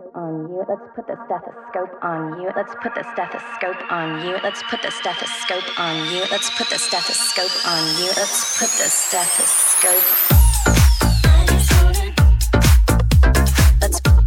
stethoscope on you. Let's put the stethoscope on you. Let's put the stethoscope on you. Let's put the stethoscope on you. Let's put the stethoscope on you. Let's put the stethoscope. Let's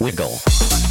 Wiggle.